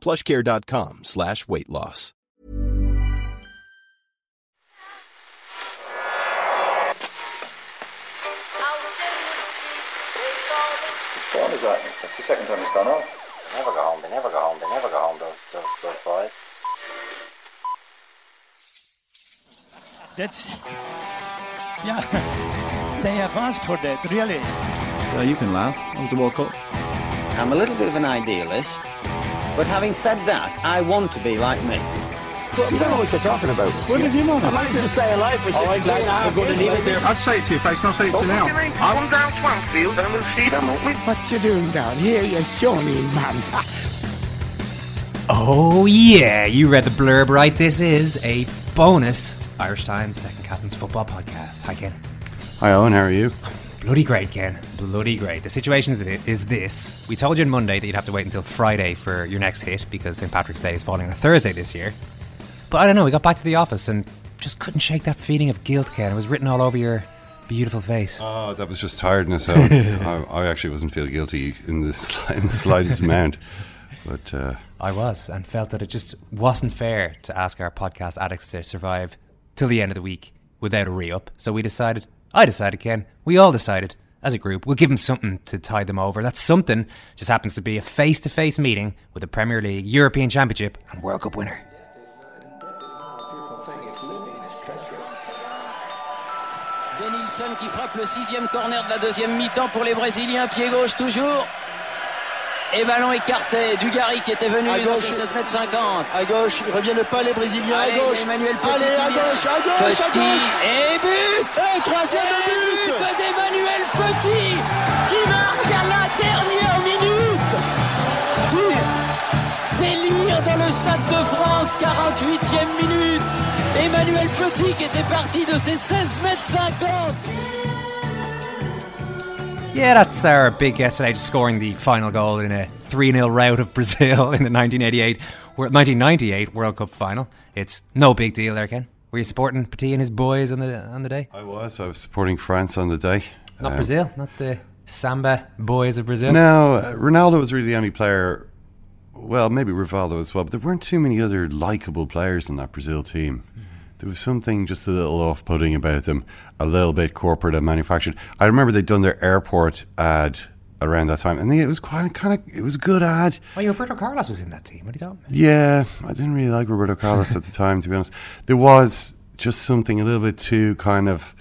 plushcare.com slash weight loss. What form is that? That's the second time it's gone off. They never go home, they never go home, they never go home, those, those, those boys. That's. Yeah. They have asked for that, really. Yeah, you can laugh. It was the World Cup. I'm a little bit of an idealist, but having said that, I want to be like me. You don't know what you're talking about. What did you know? I managed to stay alive for 16 and a half years. leave it there. I'd say it to your face, not say it to you oh. now. Come down Swansfield and we'll see them, won't we? What you doing down here, you shawny man? Oh, yeah, you read the blurb right. This is a bonus Irish Times Second Captains Football Podcast. Hi, Ken. Hi, Eoin. How are you? Bloody great, Ken. Bloody great. The situation is this. We told you on Monday that you'd have to wait until Friday for your next hit because St. Patrick's Day is falling on a Thursday this year. But I don't know, we got back to the office and just couldn't shake that feeling of guilt, Ken. It was written all over your beautiful face. Oh, that was just tiredness. I, I actually wasn't feeling guilty in the, sli- in the slightest amount. But uh, I was and felt that it just wasn't fair to ask our podcast addicts to survive till the end of the week without a re up. So we decided, I decided, Ken, we all decided as a group, we'll give them something to tide them over. That something just happens to be a face to face meeting with the Premier League, European Championship, and World Cup winner. Denilson qui frappe le sixième corner de la deuxième mi-temps pour les Brésiliens, pied gauche toujours. Et ballon écarté, Dugarry qui était venu À lui, gauche. ses 16 mètres 50. À gauche, ils reviennent pas les Brésiliens. Allez, à gauche. Emmanuel Petit Allez, à gauche, à gauche, à Petit gauche. et but Et troisième but d'Emmanuel Petit qui marque à la dernière minute du délire dans le Stade de France, 48e minute. Emmanuel Petit qui était parti de ses 16 mètres 50. Yeah, that's our big guest today, just scoring the final goal in a 3 0 rout of Brazil in the 1988, Wor- 1998 World Cup final. It's no big deal there, Ken. Were you supporting Petit and his boys on the on the day? I was. I was supporting France on the day. Not Um, Brazil, not the Samba boys of Brazil. No, uh, Ronaldo was really the only player. Well, maybe Rivaldo as well, but there weren't too many other likable players in that Brazil team. There was something just a little off-putting about them, a little bit corporate and manufactured. I remember they'd done their airport ad around that time, and it was quite kind of it was a good ad. Oh, yeah, Roberto Carlos was in that team. What are you about? Yeah, I didn't really like Roberto Carlos at the time, to be honest. There was just something a little bit too kind of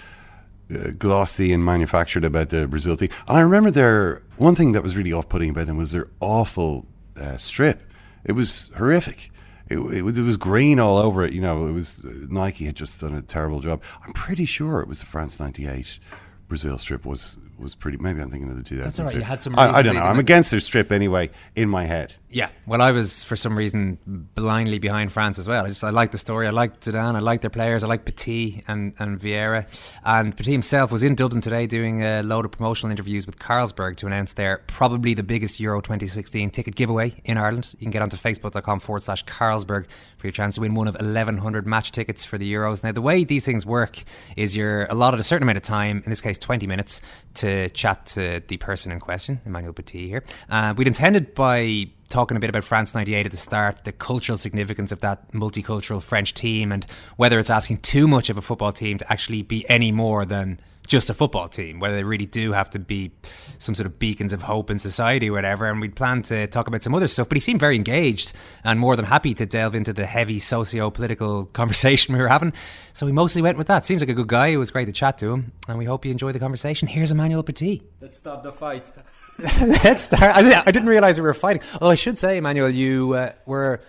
uh, glossy and manufactured about the Brazil team. And I remember their one thing that was really off-putting about them was their awful uh, strip. It was horrific. It, it, was, it was green all over it. You know, it was Nike had just done a terrible job. I'm pretty sure it was the France '98 Brazil strip was was pretty. Maybe I'm thinking of the 2000. That's all right, you had some I, I don't know. I'm against their strip anyway in my head. Yeah, well, I was for some reason blindly behind France as well. I just I liked the story. I liked Zidane. I liked their players. I liked Petit and and Vieira. And Petit himself was in Dublin today doing a load of promotional interviews with Carlsberg to announce their probably the biggest Euro 2016 ticket giveaway in Ireland. You can get onto facebook.com forward slash Carlsberg for your chance to win one of 1,100 match tickets for the Euros. Now, the way these things work is you're allotted a certain amount of time, in this case 20 minutes, to chat to the person in question, Emmanuel Petit here. Uh, we'd intended by talking a bit about France 98 at the start, the cultural significance of that multicultural French team, and whether it's asking too much of a football team to actually be any more than just a football team, whether they really do have to be some sort of beacons of hope in society or whatever. And we'd plan to talk about some other stuff, but he seemed very engaged and more than happy to delve into the heavy socio political conversation we were having. So we mostly went with that. Seems like a good guy. It was great to chat to him, and we hope you enjoy the conversation. Here's Emmanuel Petit. Let's start the fight. Let's start. I didn't, I didn't realize we were fighting. Oh, I should say, Emmanuel, you uh, were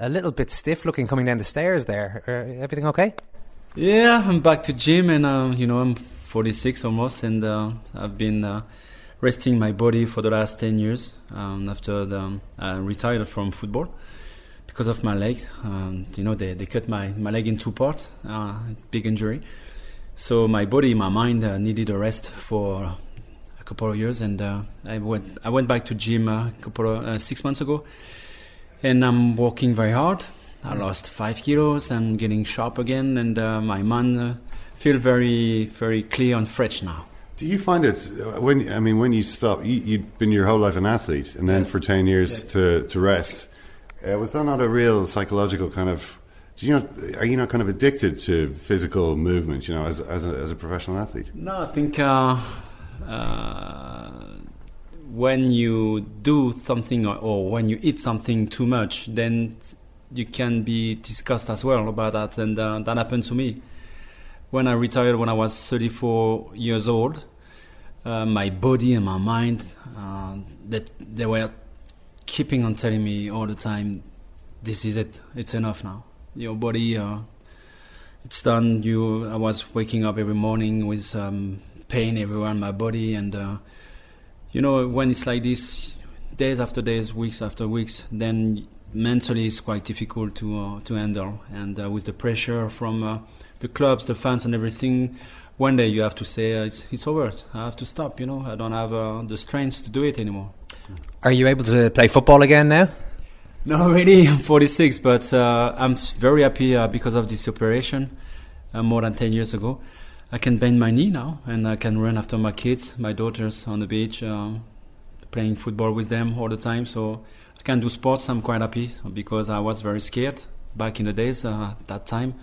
a little bit stiff looking coming down the stairs there. Uh, everything okay? Yeah, I'm back to gym, and uh, you know I'm 46 almost, and uh, I've been uh, resting my body for the last 10 years um, after the, I retired from football because of my leg. Um, you know, they, they cut my, my leg in two parts, uh, big injury. So my body, my mind needed a rest for couple of years, and uh, I went I went back to gym a couple of uh, six months ago, and I'm working very hard. I lost five kilos. I'm getting sharp again, and uh, my mind uh, feel very very clear and fresh now. Do you find it uh, when I mean when you stop? You, have been your whole life an athlete, and then for ten years to to rest. Uh, was that not a real psychological kind of? Do you know? Are you not kind of addicted to physical movement? You know, as as a, as a professional athlete. No, I think uh, uh, when you do something or, or, when you eat something too much, then you can be discussed as well about that, and uh, that happened to me. When I retired when I was 34 years old, uh, my body and my mind uh, that they were keeping on telling me all the time, "This is it. It's enough now. Your body, uh, it's done." You, I was waking up every morning with um, pain everywhere in my body, and uh, you know when it's like this, days after days, weeks after weeks, then mentally it's quite difficult to uh, to handle, and uh, with the pressure from uh, the clubs, the fans, and everything. One day you have to say uh, it's, it's over. I have to stop. You know, I don't have uh, the strength to do it anymore. Are you able to play football again now? No, really. I'm 46, but I'm very happy because of this operation more than 10 years ago. I can bend my knee now, and I can run after my kids, my daughters on the beach, uh, playing football with them all the time. So I can do sports. I'm quite happy because I was very scared back in the days. Uh, at that time,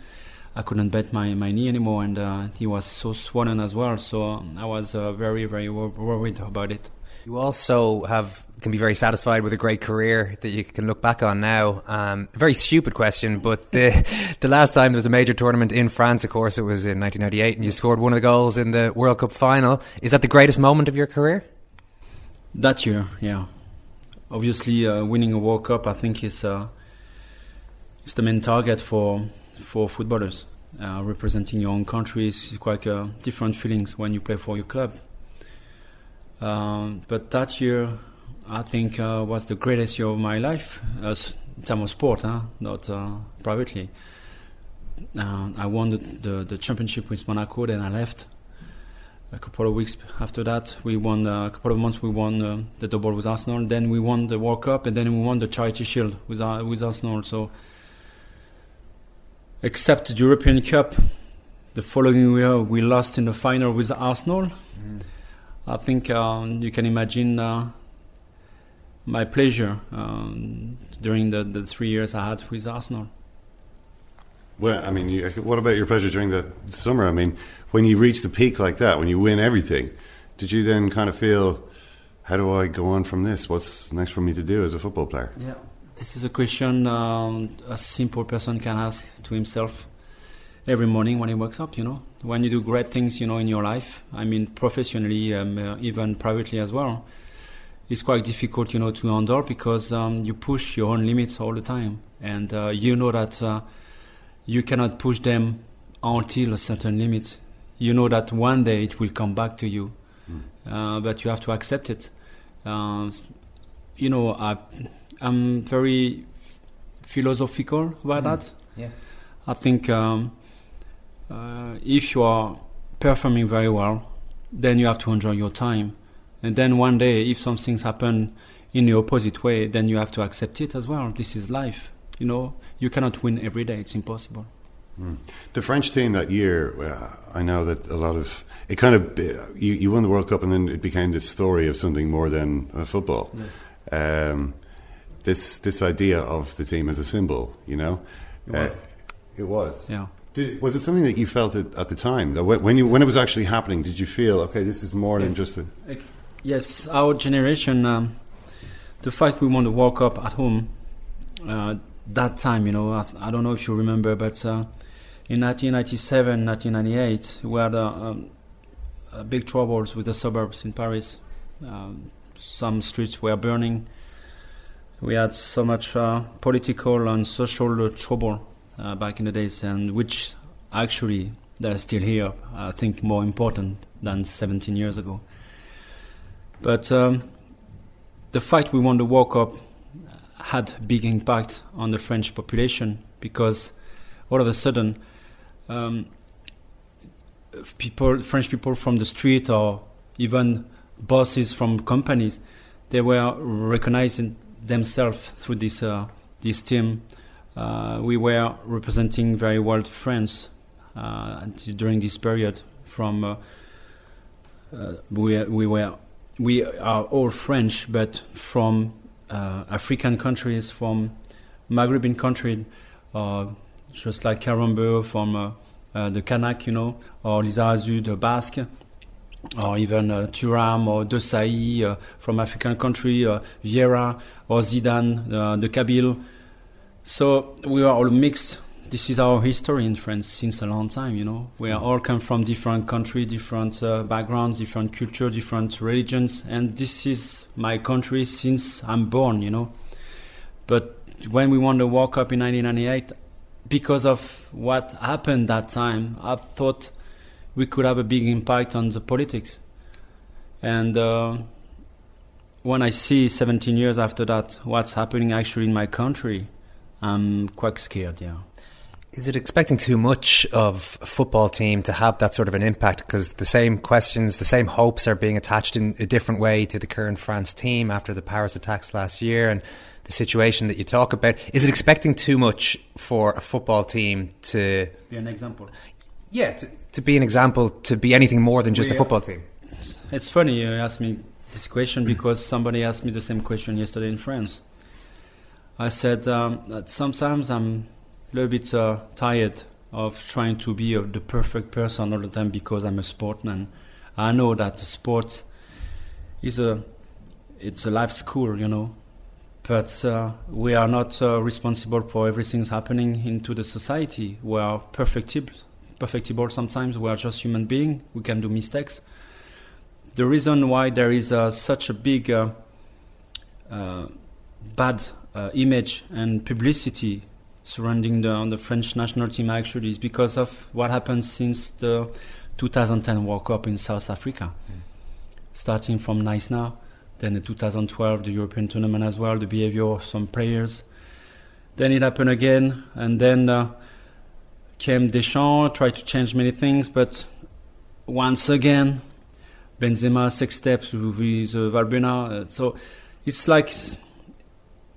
I couldn't bend my, my knee anymore, and uh, he was so swollen as well. So I was uh, very very worried about it. You also have can be very satisfied with a great career that you can look back on now. Um, very stupid question, but the the last time there was a major tournament in France, of course, it was in 1998, and you scored one of the goals in the World Cup final. Is that the greatest moment of your career? That year, yeah. Obviously, uh, winning a World Cup, I think, is uh, is the main target for for footballers. Uh, representing your own country is quite different feelings when you play for your club. Um, but that year, I think, uh, was the greatest year of my life as in terms of sport, huh? not uh, privately. Uh, I won the, the, the, championship with Monaco, then I left. A couple of weeks after that, we won. Uh, a couple of months, we won uh, the double with Arsenal. Then we won the World Cup, and then we won the Charity Shield with uh, with Arsenal. So, except the European Cup, the following year we lost in the final with Arsenal. Mm I think um, you can imagine uh, my pleasure um, during the, the three years I had with Arsenal. Well, I mean, you, what about your pleasure during the summer? I mean, when you reach the peak like that, when you win everything, did you then kind of feel, how do I go on from this? What's next for me to do as a football player? Yeah, this is a question um, a simple person can ask to himself every morning when he wakes up, you know. When you do great things, you know, in your life, I mean, professionally, um, uh, even privately as well, it's quite difficult, you know, to handle because um, you push your own limits all the time. And uh, you know that uh, you cannot push them until a certain limit. You know that one day it will come back to you, mm. but you have to accept it. Uh, you know, I, am very philosophical about mm. that. Yeah. I think um, uh, if you are performing very well, then you have to enjoy your time. And then one day, if some things happen in the opposite way, then you have to accept it as well. This is life. You know, you cannot win every day. It's impossible. Mm. The French team that year, uh, I know that a lot of it kind of uh, you, you won the World Cup and then it became this story of something more than uh, football. Yes. Um, this this idea of the team as a symbol. You know, It was. Uh, it was. Yeah. Did, was it something that you felt at, at the time? That when when you when it was actually happening, did you feel okay? This is more than just a Yes, our generation, um, the fact we want to World Cup at home, uh, that time, you know, I, I don't know if you remember, but uh, in 1997, 1998, we had um, big troubles with the suburbs in Paris. Um, some streets were burning. We had so much uh, political and social trouble uh, back in the days, and which actually they're still here. I think more important than 17 years ago. But um, the fact we won to World Cup had big impact on the French population because all of a sudden, um, people, French people from the street or even bosses from companies, they were recognizing themselves through this uh, this team. Uh, we were representing very well France uh, during this period. From uh, uh, we we were we are all French, but from uh, African countries, from Maghrebin countries, uh, just like Karembeu from uh, uh, the Kanak, you know, or Lizarazu, the Basque, or even uh, Thuram or Desailly uh, from African country, Vieira or Zidane, the Kabyle. So we are all mixed. This is our history in France since a long time, you know. We are all come from different country, different uh, backgrounds, different culture, different religions, and this is my country since I'm born, you know. But when we won the World Cup in 1998, because of what happened that time, I thought we could have a big impact on the politics. And uh, when I see 17 years after that what's happening actually in my country, I'm quite scared. Yeah. Is it expecting too much of a football team to have that sort of an impact? Because the same questions, the same hopes are being attached in a different way to the current France team after the Paris attacks last year and the situation that you talk about. Is it expecting too much for a football team to Be an example. Yeah, to, to be an example, to be anything more than just a football team? It's funny you asked me this question because somebody asked me the same question yesterday in France. I said um, that sometimes I'm a little bit uh, tired of trying to be the perfect person all the time because I'm a sportman. I know that sport is a it's a life school, you know, but uh, we are not uh, responsible for everything's happening into the society. We are perfectible, perfectible sometimes. We are just human beings. We can do mistakes. The reason why there is uh, such a big uh, uh, bad image and publicity surrounding the, the French national team actually is because of what happened since the 2010 World Cup in South Africa. Starting from Knysna, then the 2012 the European tournament as well, the behavior of some players. Then it happened again, and then uh, came Deschamps, tried to change many things, but once again, Benzema six steps with uh, Valbuena. Uh, so it's like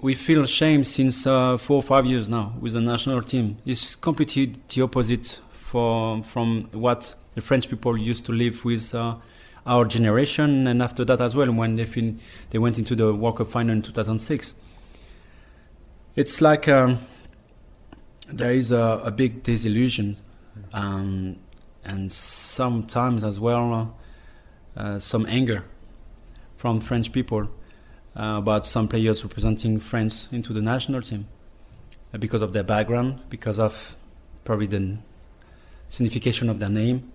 we feel shame since uh, four or five years now with the national team. It's completely the opposite for, from what the French people used to live with uh, our generation, and after that as well, when they fin- they went into the World Cup final in 2006. It's like um, there is a, a big disillusion, um, and sometimes as well uh, some anger from French people uh, about some players representing France into the national team uh, because of their background, because of probably the signification of their name.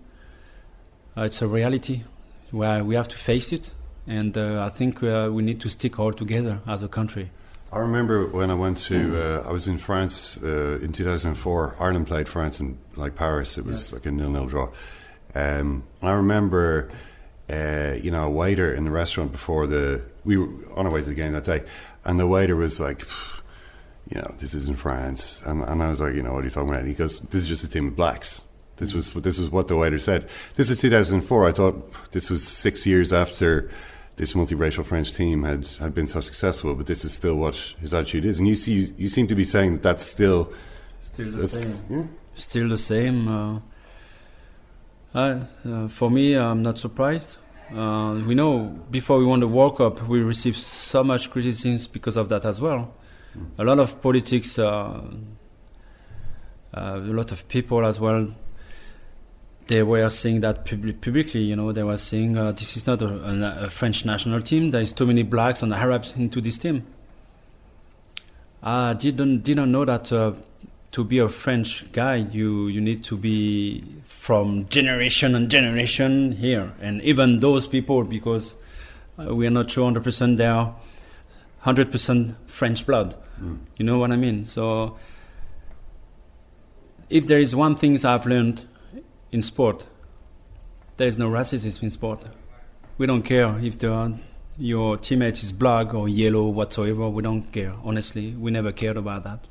Uh, it's a reality where we have to face it, and uh, I think uh, we need to stick all together as a country. I remember when I went to, uh, I was in France uh, in 2004. Ireland played France in like Paris. It was like a nil-nil draw. Um, I remember, uh, you know, a waiter in the restaurant before the we were on our way to the game that day, and the waiter was like, you know, this isn't France, and, and I was like, you know, what are you talking about? And he goes, this is just a team of blacks. This was this was what the waiter said. This is 2004. I thought this was six years after this multiracial French team had, had been so successful, but this is still what his attitude is. And you see, you seem to be saying that that's still Still the same. yeah. Still the same. Uh, uh, uh, for me, I'm not surprised. Uh, we know before we won the World Cup, we received so much criticism because of that as well. A lot of politics, uh, uh, a lot of people as well. They were saying that public, publicly, you know, they were saying uh, this is not a, a, a French national team. There is too many blacks and Arabs into this team. I didn't didn't know that uh, to be a French guy, you you need to be from generation and generation here, and even those people, because uh, we are not sure 100% they are 100% French blood. Mm. You know what I mean? So, if there is one thing I've learned in sport, there is no racism in sport. We don't care if the, your teammate is black or yellow, whatsoever. We don't care. Honestly, we never cared about that.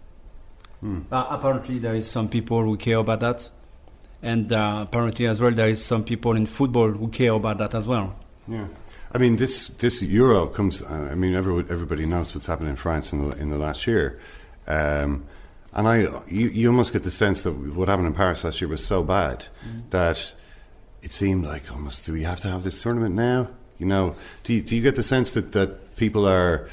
Mm. Uh, apparently, there is some people who care about that, and uh, apparently as well, there is some people in football who care about that as well. Yeah. I mean, this this Euro comes. Uh, I mean, everyone, everybody knows what's happened in France in the, in the last year, um, and I you, you almost get the sense that what happened in Paris last year was so bad that it seemed like almost do we have to have this tournament now? You know, do you, do you get the sense that, that people are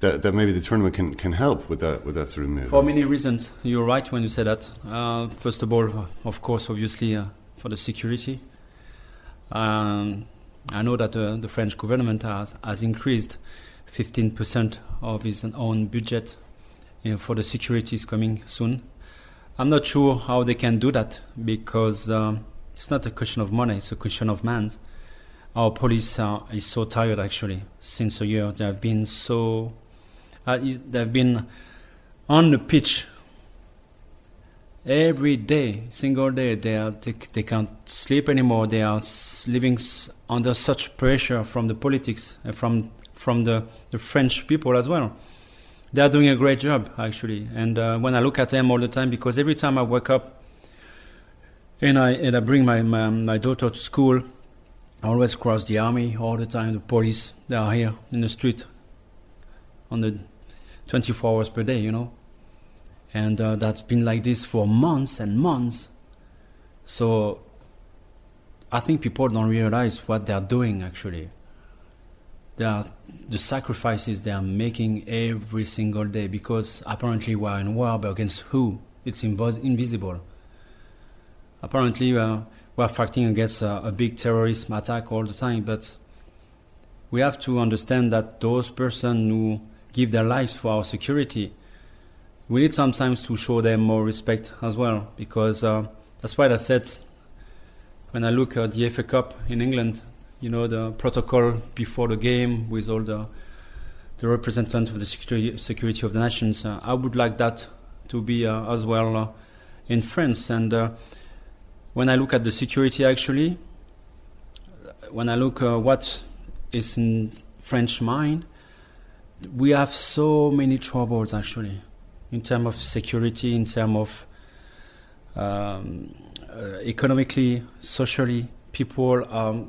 that, that maybe the tournament can, can help with that with that sort of move? For many reasons, you're right when you say that. Uh, first of all, of course, obviously, uh, for the security. Um, I know that uh, the French government has, has increased 15% of its own budget you know, for the security is coming soon. I'm not sure how they can do that because um, it's not a question of money; it's a question of man. Our police are, is so tired actually since a year. They have been so uh, they've been on the pitch every day, single day. They are they, they can't sleep anymore. They are living under such pressure from the politics and from from the, the French people as well. They are doing a great job actually. And uh, when I look at them all the time, because every time I wake up and I and I bring my my, my daughter to school, I always cross the army all the time. The police they are here in the street on the 24 hours per day, you know. And uh, that's been like this for months and months. So I think people don't realize what they are doing actually. They are, the sacrifices they are making every single day because apparently we are in war, but against who? It's invis- invisible. Apparently uh, we are fighting against uh, a big terrorist attack all the time, but we have to understand that those persons who give their lives for our security, we need sometimes to show them more respect as well, because uh, that's why I said when I look at the FA Cup in England, you know, the protocol before the game with all the the representatives of the security, of the nations, uh, I would like that to be uh, as well uh, in France. And uh, when I look at the security, actually, when I look uh, what is in French mind, we have so many troubles actually in terms of security, in terms of um, uh, economically, socially. People are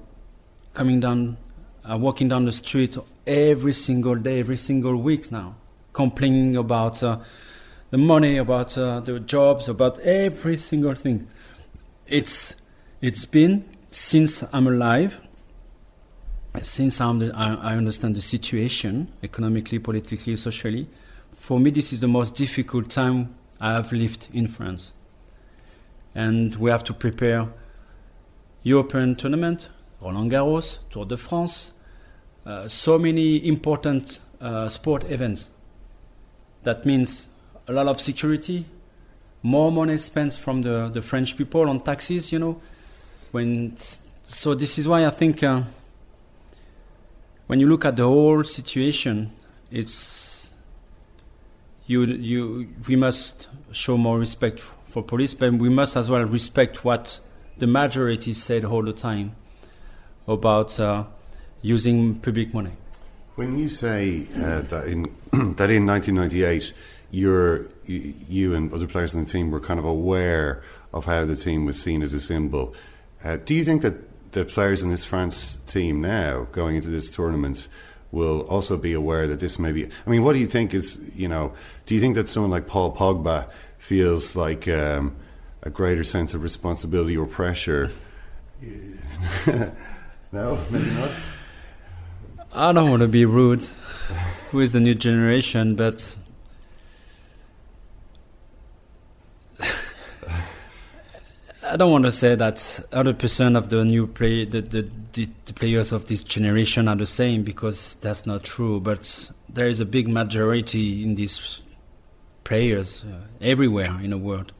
coming down, are walking down the street every single day, every single week now, complaining about uh, the money, about uh, the jobs, about every single thing. It's it's been since I'm alive since I'm the, I, I understand the situation economically, politically, socially, for me this is the most difficult time I have lived in France. And we have to prepare European tournament, Roland Garros, Tour de France, uh, so many important uh, sport events. That means a lot of security, more money spent from the, the French people on taxes, you know. When so this is why I think uh, when you look at the whole situation, it's you you we must show more respect for police, but we must as well respect what the majority said all the time about uh, using public money. When you say uh, that in that in 1998, you're, you, you and other players in the team were kind of aware of how the team was seen as a symbol, uh, do you think that the players in this France team now going into this tournament will also be aware that this may be? I mean, what do you think is you know? Do you think that someone like Paul Pogba feels like um, a greater sense of responsibility or pressure? no, maybe not. I don't want to be rude with the new generation, but I don't want to say that 100% of the new play, the, the, the, the, players of this generation are the same because that's not true. But there is a big majority in these players uh, everywhere in the world.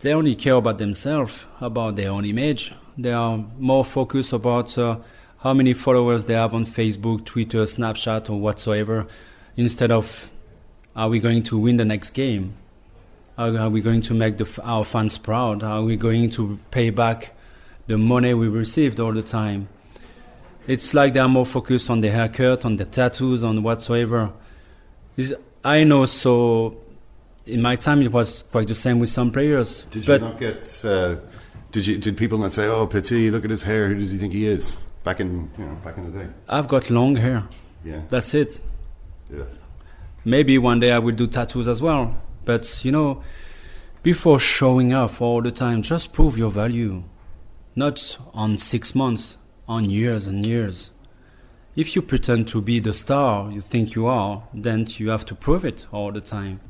They only care about themselves, about their own image. They are more focused about uh, how many followers they have on Facebook, Twitter, Snapchat, or whatsoever, instead of are we going to win the next game? Are, we going to make the, our fans proud? Are we going to pay back the money we received all the time? It's like they are more focused on the haircut, on the tattoos, on whatsoever. It's, I know, so in my time it was quite the same with some players. Did you not get? Uh, did you? Did people not say, "Oh, Petit, look at his hair. Who does he think he is?" Back in, you know, back in the day. I've got long hair. Yeah. That's it. Yeah. Maybe one day I will do tattoos as well. But, you know, before showing off all the time, just prove your value. Not on six months, on years and years. If you pretend to be the star you think you are, then you have to prove it all the time.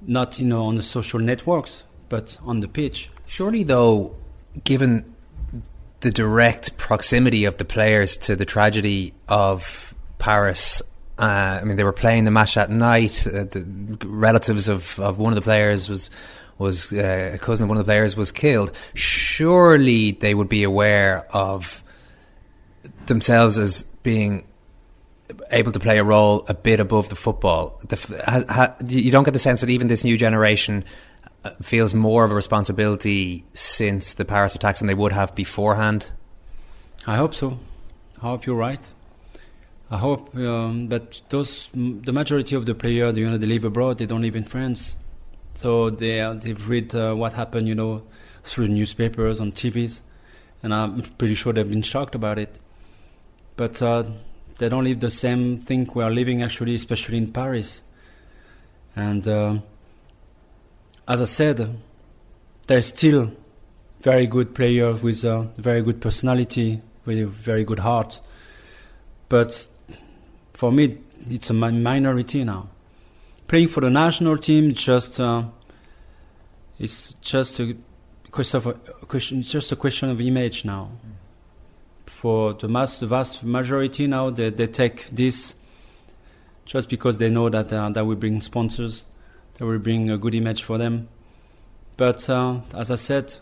Not, you know, on the social networks, but on the pitch. Surely, though, given the direct proximity of the players to the tragedy of Paris uh, I mean, they were playing the match at night. Uh, the relatives of, of one of the players was was uh, a cousin of one of the players was killed. Surely they would be aware of themselves as being able to play a role a bit above the football. The, ha, ha, you don't get the sense that even this new generation uh, feels more of a responsibility since the Paris attacks than they would have beforehand. I hope so. I hope you're right. I hope, um, but those the majority of the players, you know, they live abroad. They don't live in France, so they they've read uh, what happened, you know, through newspapers on TVs, and I'm pretty sure they've been shocked about it. But uh, they don't live the same thing we are living actually, especially in Paris. And uh, as I said, there's still very good players with a very good personality, with a very good heart. But for me, it's a minority now. Playing for the national team, just uh, it's just a question of a question. Just a question of image now. For the, mass, the vast majority now, they, they take this just because they know that uh, that will bring sponsors, that will bring a good image for them. But uh, as I said,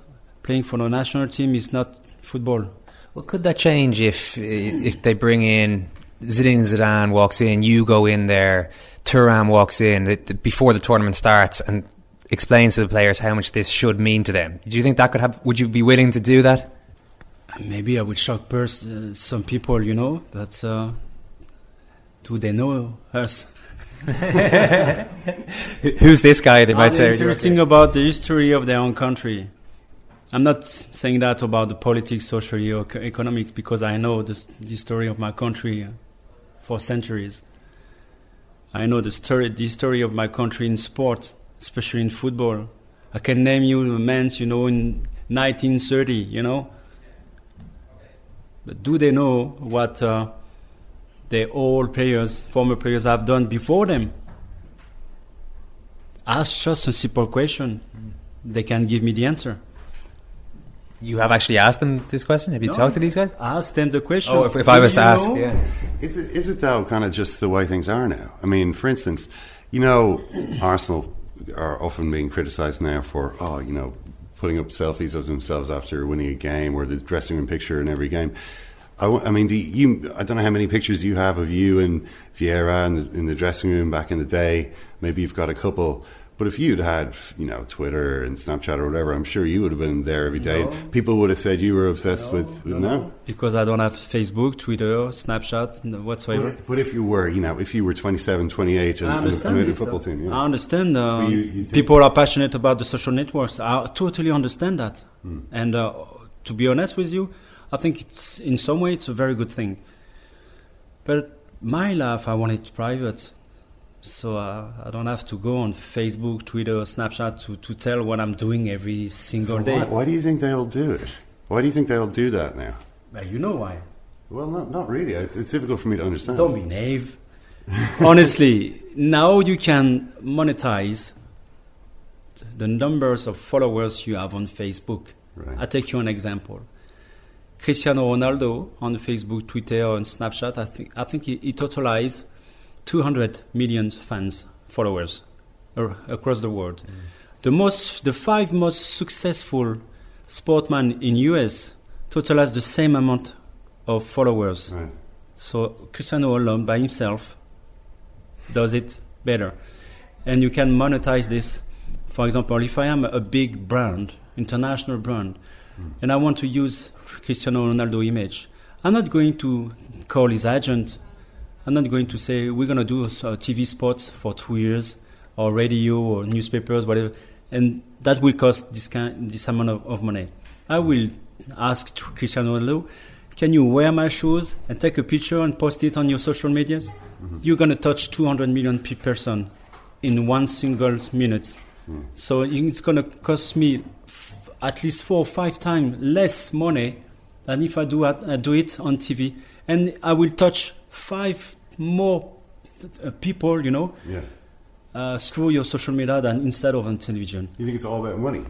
playing for the national team is not football. Well, could that change if if they bring in Zinedine Zidane walks in, you go in there, Thuram walks in before the tournament starts and explains to the players how much this should mean to them. Do you think that could have? Would you be willing to do that? Maybe I would shock pers- uh, some people, you know, but uh, do they know us? Who's this guy? They might say. Interesting about the history of their own country. I'm not saying that about the politics, socially, or economic, because I know the, the story of my country for centuries. I know the story, the story of my country in sport, especially in football. I can name you the men, you know, in 1930, you know. But do they know what uh, the old players, former players, have done before them? Ask just a simple question. They can give me the answer. You have actually asked them this question? Have you no, talked to these guys? Ask them the question. Oh, if, if I was to ask, know? yeah. Is it, is it though kind of just the way things are now? I mean, for instance, you know, Arsenal are often being criticised now for, oh, you know, putting up selfies of themselves after winning a game or the dressing room picture in every game. I, I mean, do you, I don't know how many pictures you have of you and Vieira in the, in the dressing room back in the day. Maybe you've got a couple. But if you'd had, you know, Twitter and Snapchat or whatever, I'm sure you would have been there every day. No. People would have said you were obsessed no, with, no, no, Because I don't have Facebook, Twitter, Snapchat, whatsoever. But, but, if you were, you know, if you were 27, 28 and, and made a football team, yeah. I understand. Uh, you, you people are passionate about the social networks. I totally understand that. Hmm. And uh, to be honest with you, I think it's in some way it's a very good thing. But my life, I want it private. So uh, I don't have to go on Facebook, Twitter, Snapchat to, to tell what I'm doing every single so day. Why, why, do you think they'll do it? Why do you think they'll do that now? Well, you know why. Well, not, not really. It's, it's difficult for me to understand. Don't be naive. Honestly, now you can monetize the numbers of followers you have on Facebook. Right. I take you an example. Cristiano Ronaldo on Facebook, Twitter, and Snapchat. I think I think he, he totalized 200 million fans, followers, er, across the world. Mm. The most, the five most successful sportmen in US totalize the same amount of followers. Right. So Cristiano alone by himself does it better, and you can monetize this. For example, if I am a big brand, international brand, mm. and I want to use Cristiano Ronaldo image, I'm not going to call his agent. I'm not going to say we're going to do uh, TV spots for two years, or radio, or newspapers, whatever, and that will cost this kind, this amount of, of money. I will ask Cristiano Ronaldo, can you wear my shoes and take a picture and post it on your social medias? You're going to touch 200 million pe- person in one single minute. So it's going to cost me f- at least four or five times less money than if I do, it- I do it on TV. And I will touch five more uh, people, you know, Yeah. uh, through your social media than instead of on television. You think it's all about money?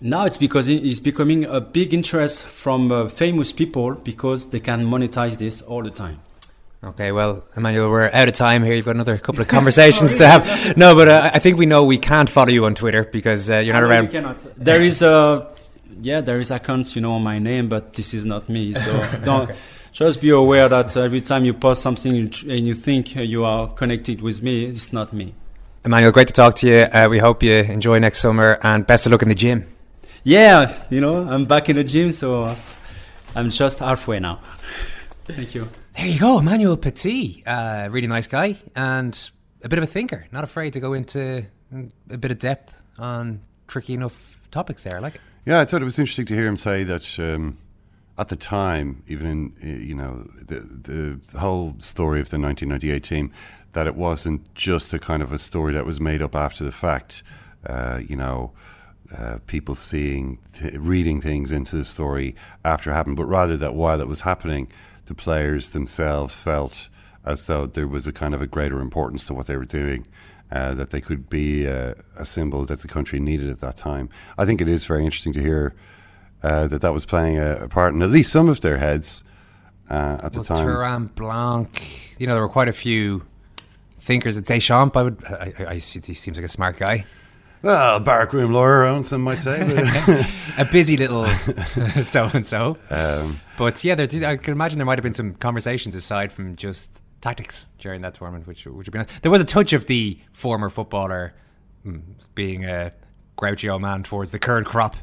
Now it's because it's becoming a big interest from uh, famous people because they can monetize this all the time. Okay, well, Emmanuel, we're out of time here. You've got another couple of conversations to have. No, but uh, I think we know we can't follow you on Twitter because uh, you're not I know around. we cannot. There is a yeah, there is accounts you know on my name, but this is not me. So don't just be aware that every time you post something and you think you are connected with me, it's not me. Emmanuel, great to talk to you. Uh, we hope you enjoy next summer and best of luck in the gym. Yeah, you know I'm back in the gym, so I'm just halfway now. Thank you. There you go, Emmanuel Petit. Uh, really nice guy and a bit of a thinker. Not afraid to go into mm, a bit of depth on tricky enough topics there. I like it. Yeah, I thought it was interesting to hear him say that um, at the time, even in uh, you know the the whole story of the 1998 team, that it wasn't just a kind of a story that was made up after the fact. Uh, you know, uh, people seeing, th- reading things into the story after it happened, but rather that while it was happening, the players themselves felt as though there was a kind of a greater importance to what they were doing, uh, that they could be a symbol that the country needed at that time. I think it is very interesting to hear uh, that that was playing a, a part in at least some of their heads uh, at the Well, time. Thuram Blanc. You know, there were quite a few thinkers. At Deschamps, I would. I, I, I, he seems like a smart guy. Well, barrackroom lawyer, some might say. But a busy little so and so. Um, But yeah, there, I can imagine there might have been some conversations aside from just tactics during that tournament, which which would be nice. There was a touch of the former footballer mm, being a grouchy old man towards the current crop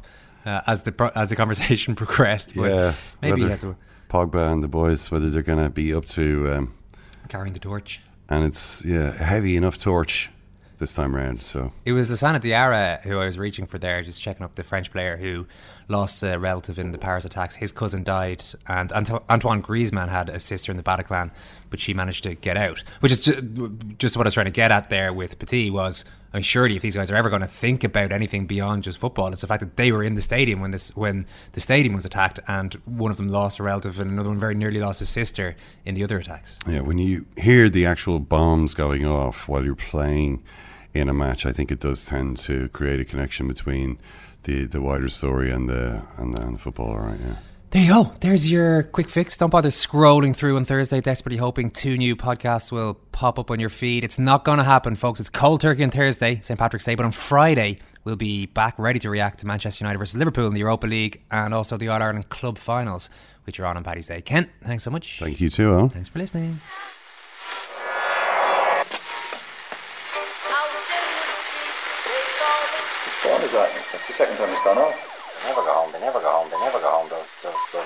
uh, as the pro- as the conversation progressed. But yeah, maybe has Pogba and the boys, whether they're going to be up to, um, carrying the torch. and it's yeah a heavy enough torch this time around. So It was the Lassana Diarra who I was reaching for there, just checking up the French player who lost a relative in the Paris attacks. His cousin died, and Anto- Antoine Griezmann had a sister in the Bataclan, but she managed to get out. Which is ju- just what I was trying to get at there with Petit was, Mean, surely if these guys are ever going to think about anything beyond just football, it's the fact that they were in the stadium when this when the stadium was attacked, and one of them lost a relative, and another one very nearly lost his sister in the other attacks. yeah, when you hear the actual bombs going off while you're playing in a match, I think it does tend to create a connection between the the wider story and the and the, and the football. All right, yeah. There you go. There's your quick fix. Don't bother scrolling through on Thursday, desperately hoping two new podcasts will pop up on your feed. It's not going to happen, folks. It's cold turkey on Thursday, St. Patrick's Day, but on Friday, we'll be back ready to react to Manchester United versus Liverpool in the Europa League and also the All Ireland Club finals, which are on on Paddy's Day. Ken, thanks so much. Thank you too, Al. Thanks for listening. Which one is that? That's the second time it's gone off. They never go home. They never go home. They never go home. Those those those